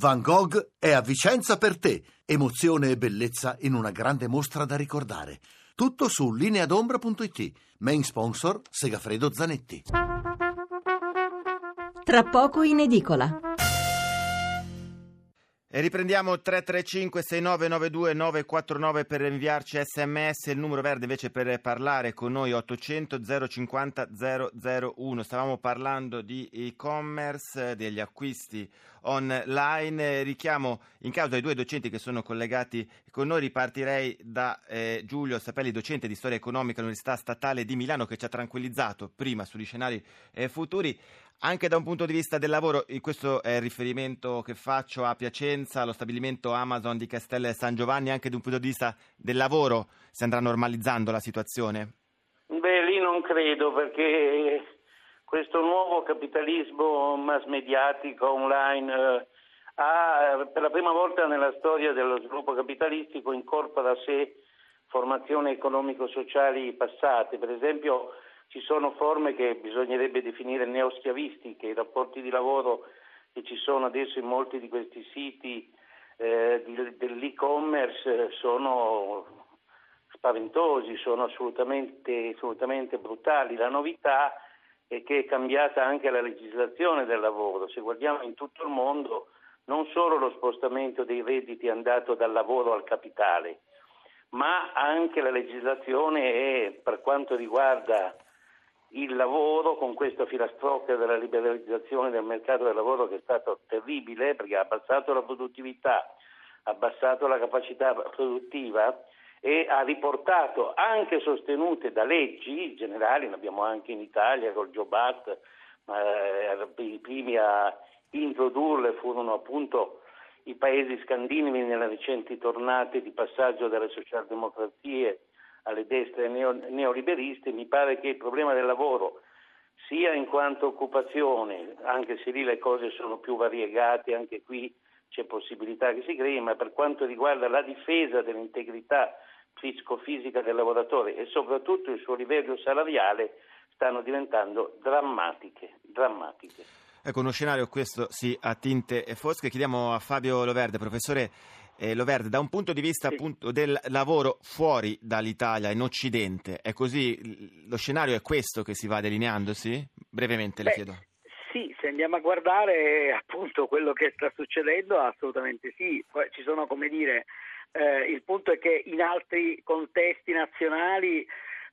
Van Gogh è a Vicenza per te. Emozione e bellezza in una grande mostra da ricordare. Tutto su lineadombra.it. Main sponsor Segafredo Zanetti. Tra poco in edicola. E riprendiamo 335 6992 949 per inviarci sms, il numero verde invece per parlare con noi 800 050 001. Stavamo parlando di e-commerce, degli acquisti online. Richiamo in causa i due docenti che sono collegati con noi. Ripartirei da eh, Giulio Sapelli, docente di storia economica all'Università Statale di Milano, che ci ha tranquillizzato prima sugli scenari eh, futuri. Anche da un punto di vista del lavoro, questo è il riferimento che faccio a Piacenza, allo stabilimento Amazon di Castello San Giovanni, anche da un punto di vista del lavoro si andrà normalizzando la situazione? Beh, lì non credo perché questo nuovo capitalismo mass mediatico online eh, ha per la prima volta nella storia dello sviluppo capitalistico incorpora a sé formazioni economico-sociali passate, per esempio ci sono forme che bisognerebbe definire neoschiavistiche, i rapporti di lavoro che ci sono adesso in molti di questi siti eh, di, dell'e-commerce sono spaventosi, sono assolutamente, assolutamente brutali. La novità è che è cambiata anche la legislazione del lavoro. Se guardiamo in tutto il mondo, non solo lo spostamento dei redditi è andato dal lavoro al capitale, ma anche la legislazione è, per quanto riguarda il lavoro con questa filastrocca della liberalizzazione del mercato del lavoro che è stato terribile perché ha abbassato la produttività, ha abbassato la capacità produttiva e ha riportato anche sostenute da leggi generali, ne abbiamo anche in Italia col Job Act, eh, i primi a introdurle furono appunto i paesi scandinavi nelle recenti tornate di passaggio delle socialdemocrazie alle destre neoliberiste, mi pare che il problema del lavoro, sia in quanto occupazione, anche se lì le cose sono più variegate, anche qui c'è possibilità che si crei, ma per quanto riguarda la difesa dell'integrità psicofisica del lavoratore e soprattutto il suo livello salariale stanno diventando drammatiche, drammatiche. Ecco, uno scenario questo sì a tinte fosche. Chiediamo a Fabio Loverde, professore eh, Loverde, da un punto di vista sì. appunto del lavoro fuori dall'Italia, in Occidente, è così? Lo scenario è questo che si va delineando, sì? Brevemente le chiedo. Sì, se andiamo a guardare appunto quello che sta succedendo, assolutamente sì. Poi ci sono, come dire, eh, il punto è che in altri contesti nazionali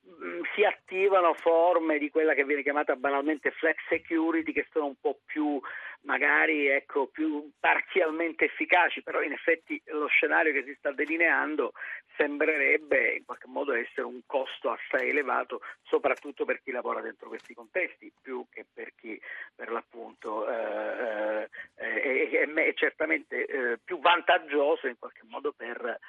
Mm, si attivano forme di quella che viene chiamata banalmente flex security che sono un po' più magari ecco, più parzialmente efficaci, però in effetti lo scenario che si sta delineando sembrerebbe in qualche modo essere un costo assai elevato, soprattutto per chi lavora dentro questi contesti, più che per chi per l'appunto eh, eh, è, è, certamente eh, più vantaggioso in qualche modo per,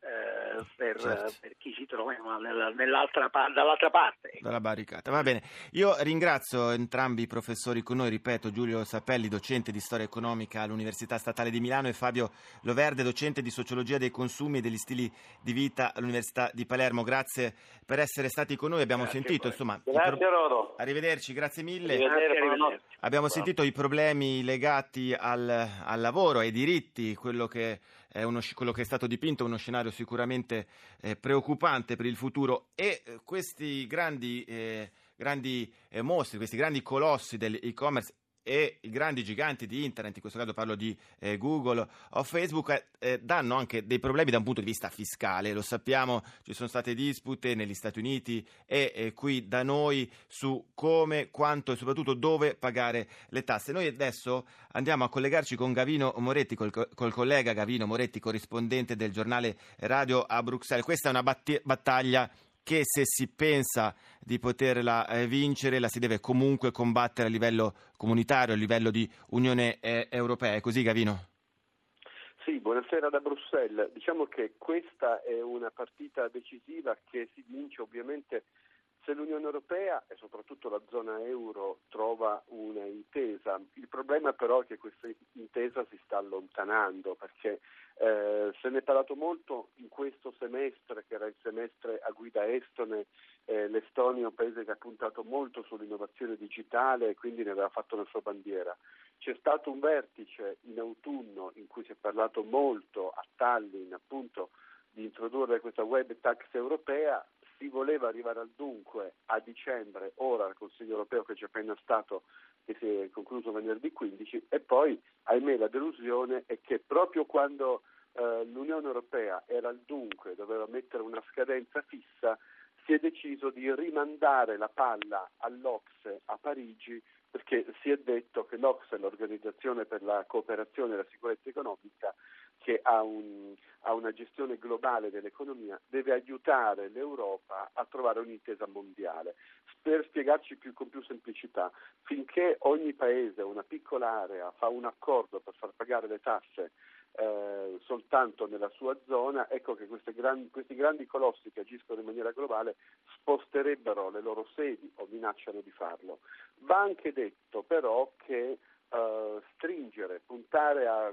eh, per, certo. per chi si trova nella, nell'altra, dall'altra parte. Dalla barricata. Va bene, io ringrazio entrambi i professori con noi, ripeto, Giulio Sappelli, docente di storia economica all'Università Statale di Milano e Fabio Loverde, docente di sociologia dei consumi e degli stili di vita all'Università di Palermo. Grazie per essere stati con noi, abbiamo grazie sentito insomma... Grazie pro... Rodo. Arrivederci, grazie mille. Arrivederci, abbiamo sentito i problemi legati al, al lavoro, ai diritti, quello che è, uno, quello che è stato dipinto uno scenario sicuramente eh, preoccupante per il futuro e eh, questi grandi, eh, grandi eh, mostri, questi grandi colossi dell'e-commerce e i grandi giganti di internet, in questo caso parlo di eh, Google o Facebook, eh, eh, danno anche dei problemi da un punto di vista fiscale. Lo sappiamo, ci sono state dispute negli Stati Uniti e qui da noi su come, quanto e soprattutto dove pagare le tasse. Noi adesso andiamo a collegarci con Gavino Moretti, col, col collega Gavino Moretti, corrispondente del giornale Radio a Bruxelles. Questa è una battaglia che se si pensa di poterla eh, vincere la si deve comunque combattere a livello comunitario, a livello di Unione eh, Europea. È così Gavino? Sì, buonasera da Bruxelles. Diciamo che questa è una partita decisiva che si vince ovviamente se l'Unione Europea e soprattutto la zona euro trova una intesa. Il problema però è che questa intesa si sta allontanando perché eh, se ne è parlato molto in questo semestre, che era il semestre a guida estone, eh, l'Estonia è un paese che ha puntato molto sull'innovazione digitale e quindi ne aveva fatto la sua bandiera. C'è stato un vertice in autunno in cui si è parlato molto a Tallinn appunto di introdurre questa web tax europea, si voleva arrivare al dunque a dicembre, ora al Consiglio europeo che c'è appena stato che si è concluso venerdì 15 e poi ahimè la delusione è che proprio quando eh, l'Unione Europea era al dunque, doveva mettere una scadenza fissa, si è deciso di rimandare la palla all'Ocse a Parigi perché si è detto che l'Ocse, l'Organizzazione per la cooperazione e la sicurezza economica, che ha, un, ha, una gestione globale dell'economia, deve aiutare l'Europa a trovare un'intesa mondiale. Per spiegarci più, con più semplicità, finché ogni paese, una piccola area, fa un accordo per far pagare le tasse eh, soltanto nella sua zona, ecco che gran, questi grandi colossi che agiscono in maniera globale sposterebbero le loro sedi o minacciano di farlo. Va anche detto però che eh, stringere, puntare a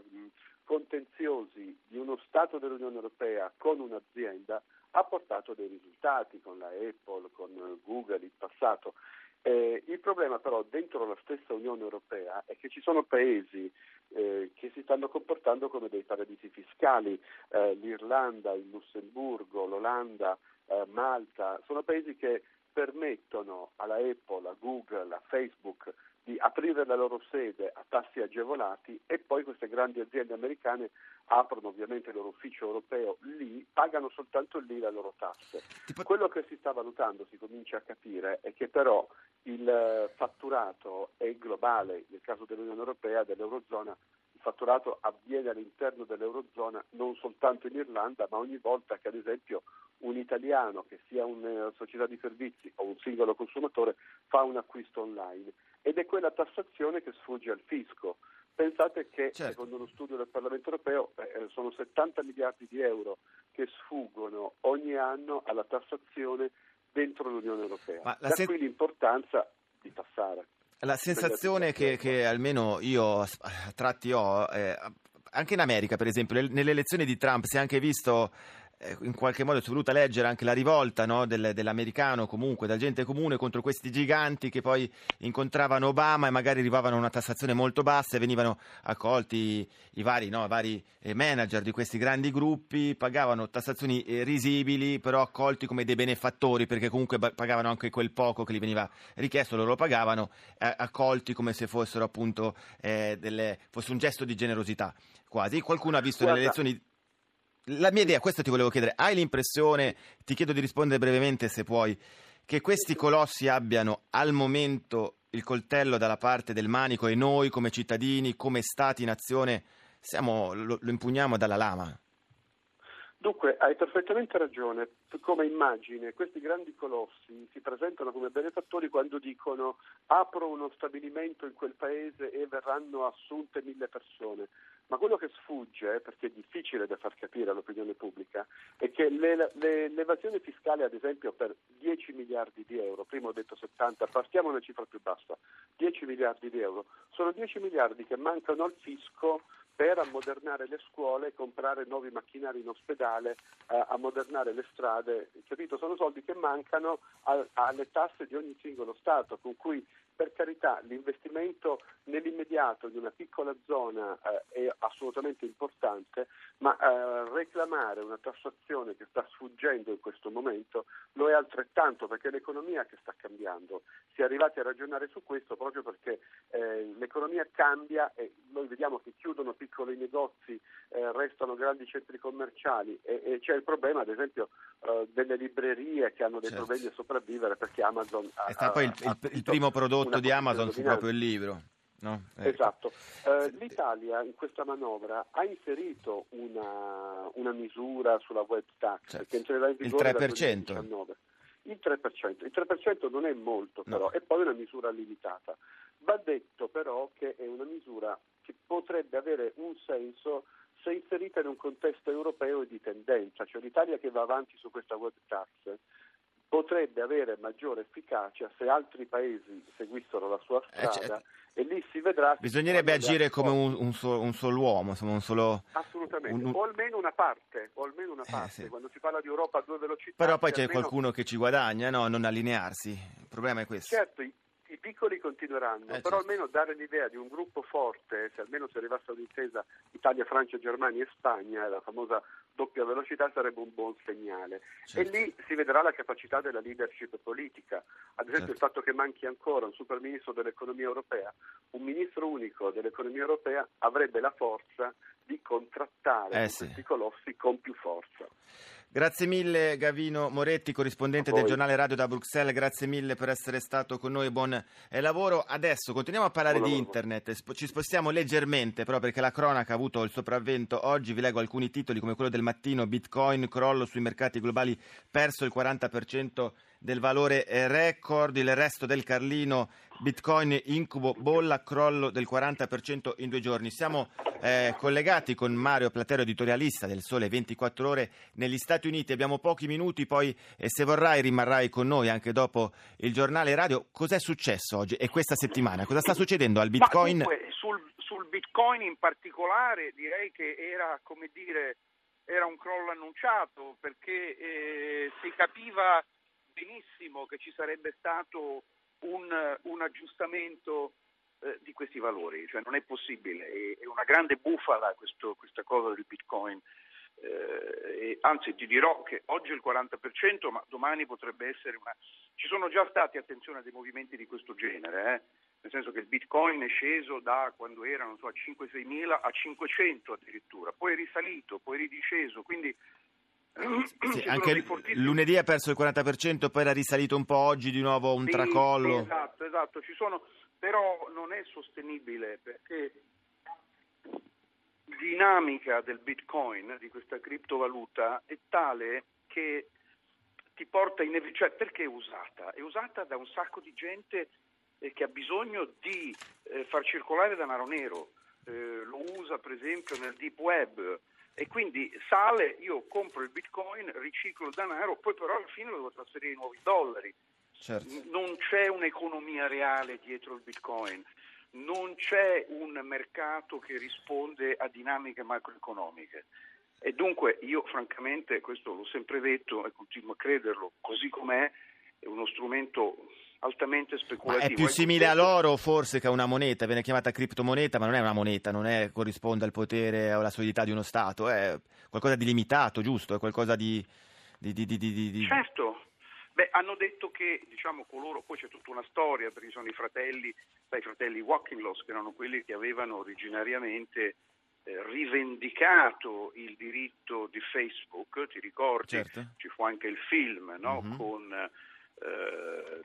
contenziosi di uno Stato dell'Unione Europea con un'azienda ha portato dei risultati con la Apple, con Google in passato. Eh, il problema però dentro la stessa Unione Europea è che ci sono paesi eh, che si stanno comportando come dei paradisi fiscali, eh, l'Irlanda, il Lussemburgo, l'Olanda, eh, Malta, sono paesi che permettono alla Apple, a Google, a Facebook di aprire la loro sede a tassi agevolati e poi queste grandi aziende americane aprono ovviamente il loro ufficio europeo lì, pagano soltanto lì le loro tasse. Quello che si sta valutando, si comincia a capire, è che però il fatturato è globale, nel caso dell'Unione Europea, dell'Eurozona, il fatturato avviene all'interno dell'Eurozona non soltanto in Irlanda, ma ogni volta che ad esempio un italiano, che sia una società di servizi o un singolo consumatore, fa un acquisto online ed è quella tassazione che sfugge al fisco. Pensate che certo. secondo uno studio del Parlamento europeo eh, sono 70 miliardi di euro che sfuggono ogni anno alla tassazione dentro l'Unione Europea. Ma da sen- qui l'importanza di tassare. La sensazione che, che, almeno io a tratti ho, eh, anche in America per esempio, nelle elezioni di Trump si è anche visto in qualche modo si è voluta leggere anche la rivolta no, del, dell'americano, comunque da gente comune contro questi giganti che poi incontravano Obama e magari arrivavano a una tassazione molto bassa e venivano accolti i vari, no, vari eh, manager di questi grandi gruppi, pagavano tassazioni eh, risibili, però accolti come dei benefattori perché comunque pagavano anche quel poco che gli veniva richiesto, loro lo pagavano, accolti come se fossero appunto eh, delle, fosse un gesto di generosità quasi. Qualcuno ha visto Guarda. nelle elezioni la mia idea, questo ti volevo chiedere, hai l'impressione, ti chiedo di rispondere brevemente se puoi, che questi colossi abbiano al momento il coltello dalla parte del manico e noi come cittadini, come stati, nazione, siamo, lo, lo impugniamo dalla lama? Dunque, hai perfettamente ragione. Come immagine, questi grandi colossi si presentano come benefattori quando dicono apro uno stabilimento in quel paese e verranno assunte mille persone. Ma quello che sfugge, perché è difficile da far capire all'opinione pubblica, è che le, le, l'evasione fiscale, ad esempio, per 10 miliardi di euro, prima ho detto 70, partiamo una cifra più bassa, 10 miliardi di euro, sono 10 miliardi che mancano al fisco per ammodernare le scuole, comprare nuovi macchinari in ospedale, eh, ammodernare le strade, capito? Sono soldi che mancano a, alle tasse di ogni singolo Stato, con cui per carità l'investimento nell'immediato di una piccola zona eh, è assolutamente importante, ma eh, reclamare una tassazione che sta sfuggendo in questo momento lo è altrettanto perché l'economia che sta cambiando. Si è arrivati a ragionare su questo proprio perché eh, l'economia cambia e noi vediamo che chiudono piccoli negozi, eh, restano grandi centri commerciali e, e, c'è il problema ad esempio eh, delle librerie che hanno dei certo. problemi a sopravvivere perché Amazon ha... E sta poi il, il, il primo prodotto di Amazon fu proprio il libro. No? Ecco. Esatto. Eh, L'Italia in questa manovra ha inserito una, una misura sulla web tax certo. che entrerà in vigore il 3%. dal 2019. Il 3%. Il 3% non è molto però, no. è poi una misura limitata. Va detto però che è una misura che potrebbe avere un senso se inserita in un contesto europeo e di tendenza, cioè l'Italia che va avanti su questa web tax potrebbe avere maggiore efficacia se altri paesi seguissero la sua strada eh, certo. e lì si vedrà... Bisognerebbe agire come un, un, solo, un, solo, uomo, insomma, un solo... Assolutamente, un... o almeno una parte, o almeno una eh, parte. Eh, sì. quando si parla di Europa a due velocità... Però poi c'è almeno... qualcuno che ci guadagna, no? non allinearsi, il problema è questo. Certo, i, piccoli continueranno, Eh, però certo. almeno dare l'idea di un gruppo forte, se almeno si arrivasse ad un'intesa Italia, Francia, Germania e Spagna, la famosa doppia velocità sarebbe un buon segnale. Certo. E lì si vedrà la capacità della leadership politica. Ad esempio Certo. il fatto che manchi ancora un super ministro dell'economia europea, un ministro unico dell'economia europea avrebbe la forza di contrattare Eh sì. questi colossi con più forza. Grazie mille Gavino Moretti, corrispondente del giornale radio da Bruxelles, grazie mille per essere stato con noi, buon eh, lavoro. Adesso continuiamo a parlare Buon di lavoro. internet, ci spostiamo leggermente però perché la cronaca ha avuto il sopravvento oggi, vi leggo alcuni titoli come quello del mattino, Bitcoin, crollo sui mercati globali, perso il 40% del valore record, il resto del Carlino, Bitcoin incubo, bolla, crollo del 40% in due giorni. Siamo eh, collegati con Mario Platero, editorialista del Sole 24 Ore negli Stati Uniti. Abbiamo pochi minuti, poi eh, se vorrai rimarrai con noi anche dopo il giornale radio. Cos'è successo oggi e questa settimana? Cosa sta succedendo al Bitcoin? Dunque, sul, sul Bitcoin in particolare direi che era, come dire, era un crollo annunciato perché eh, si capiva benissimo che ci sarebbe stato un, un aggiustamento eh, di questi valori, cioè non è possibile, è, è una grande bufala questo- questa cosa del Bitcoin. Eh, anzi ti dirò che oggi è il 40%, ma domani potrebbe essere una... Ci sono già stati, attenzione, dei movimenti di questo genere, eh? nel senso che il Bitcoin è sceso da quando era, so, a 5-6 mila a 500 addirittura, poi è risalito, poi è ridisceso, quindi... Sì, anche lunedì ha perso il 40%, poi era risalito un po' oggi di nuovo un Sì, tracollo. sì, esatto, esatto, ci sono, però non è sostenibile perché la dinamica del Bitcoin, di questa criptovaluta, è tale che ti porta in cioè perché è usata? È usata da un sacco di gente eh, che ha bisogno di eh, far circolare denaro nero, Eh, lo usa per esempio nel deep web e quindi sale, io compro il bitcoin, riciclo il denaro, poi però alla fine lo devo trasferire in nuovi dollari. Certo. Non c'è un'economia reale dietro il bitcoin, non c'è un mercato che risponde a dinamiche macroeconomiche. E dunque io francamente, questo l'ho sempre detto e continuo a crederlo, così com'è, è uno strumento altamente Ma speculativo. è più simile all'oro forse che a una moneta, viene chiamata criptomoneta, ma non è una moneta, non è- corrisponde al potere o alla solidità di uno Stato, è qualcosa di limitato, giusto? È qualcosa di... di- di- di- Certo. Beh, hanno detto che, diciamo, coloro, poi c'è tutta una storia, perché sono i fratelli, sai, i fratelli Watkins, che erano quelli che avevano originariamente eh, rivendicato il diritto di Facebook, ti ricordi? Certo. Ci fu anche il film, no? Mhm. Con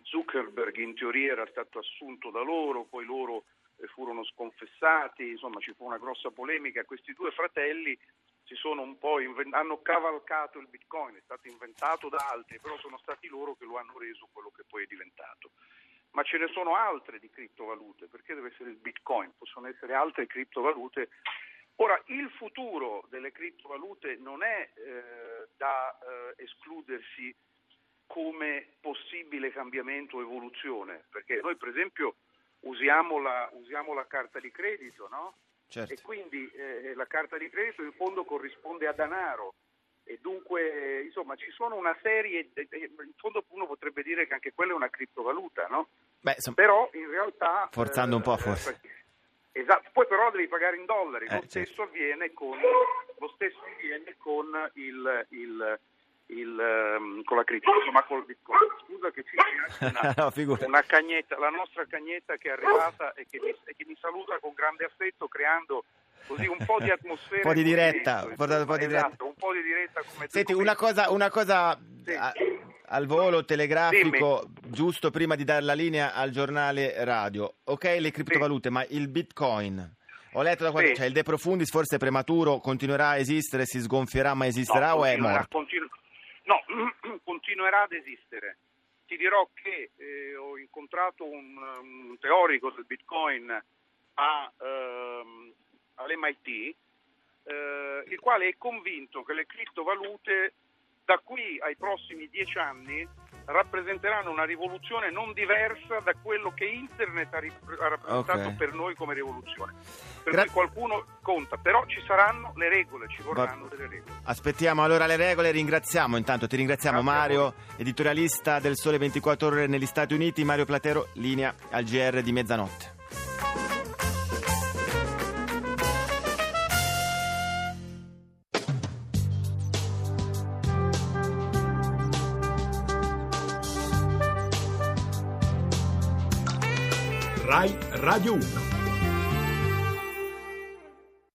Zuckerberg, in teoria era stato assunto da loro, poi loro eh, furono sconfessati, insomma ci fu una grossa polemica. Questi due fratelli si sono un po' inven- hanno cavalcato il bitcoin, è stato inventato da altri, però sono stati loro che lo hanno reso quello che poi è diventato. Ma ce ne sono altre di criptovalute, perché deve essere il bitcoin, possono essere altre criptovalute. Ora, il futuro delle criptovalute non è eh, da eh, escludersi come possibile cambiamento o evoluzione, perché noi per esempio usiamo la, usiamo la carta di credito, no? Certo. e quindi eh, la carta di credito in fondo corrisponde a denaro e dunque eh, insomma ci sono una serie, eh, eh, in fondo uno potrebbe dire che anche quella è una criptovaluta, no? Beh, insomma, Però in realtà... Forzando un po', eh, forse. eh, Esatto, poi però devi pagare in dollari, Eh, lo, stesso avviene con, lo stesso avviene con il, il- il, con la cripto, insomma col bitcoin. Scusa che ci sia anche una, una cagnetta, la nostra cagnetta che è arrivata e che mi, e che mi saluta con grande affetto creando così un po' di atmosfera. Un po' di diretta, portate un po' di diretta. esatto, un po' di diretta come Senti, una cosa, una cosa Sì. a- al volo telegrafico, giusto prima di dare la linea al giornale radio. Ok, le criptovalute, ma il bitcoin. Ho letto da qualche Sì. cioè il De Profundis forse è prematuro, continuerà a esistere, si sgonfierà, ma esisterà No, o è morto? continu- no, continuerà ad esistere. Ti dirò che eh, ho incontrato un, un teorico del Bitcoin a, ehm, all'MIT, eh, il quale è convinto che le criptovalute da qui ai prossimi dieci anni rappresenteranno una rivoluzione non diversa da quello che internet ha, rip- ha rappresentato Ok. per noi come rivoluzione. Per Gra- cui qualcuno conta, però ci saranno le regole, ci vorranno delle regole. Aspettiamo allora le regole, ringraziamo intanto, ti ringraziamo Grazie Mario, editorialista del Sole 24 Ore negli Stati Uniti, Mario Platero, linea al GR di mezzanotte. Rai Radio 1.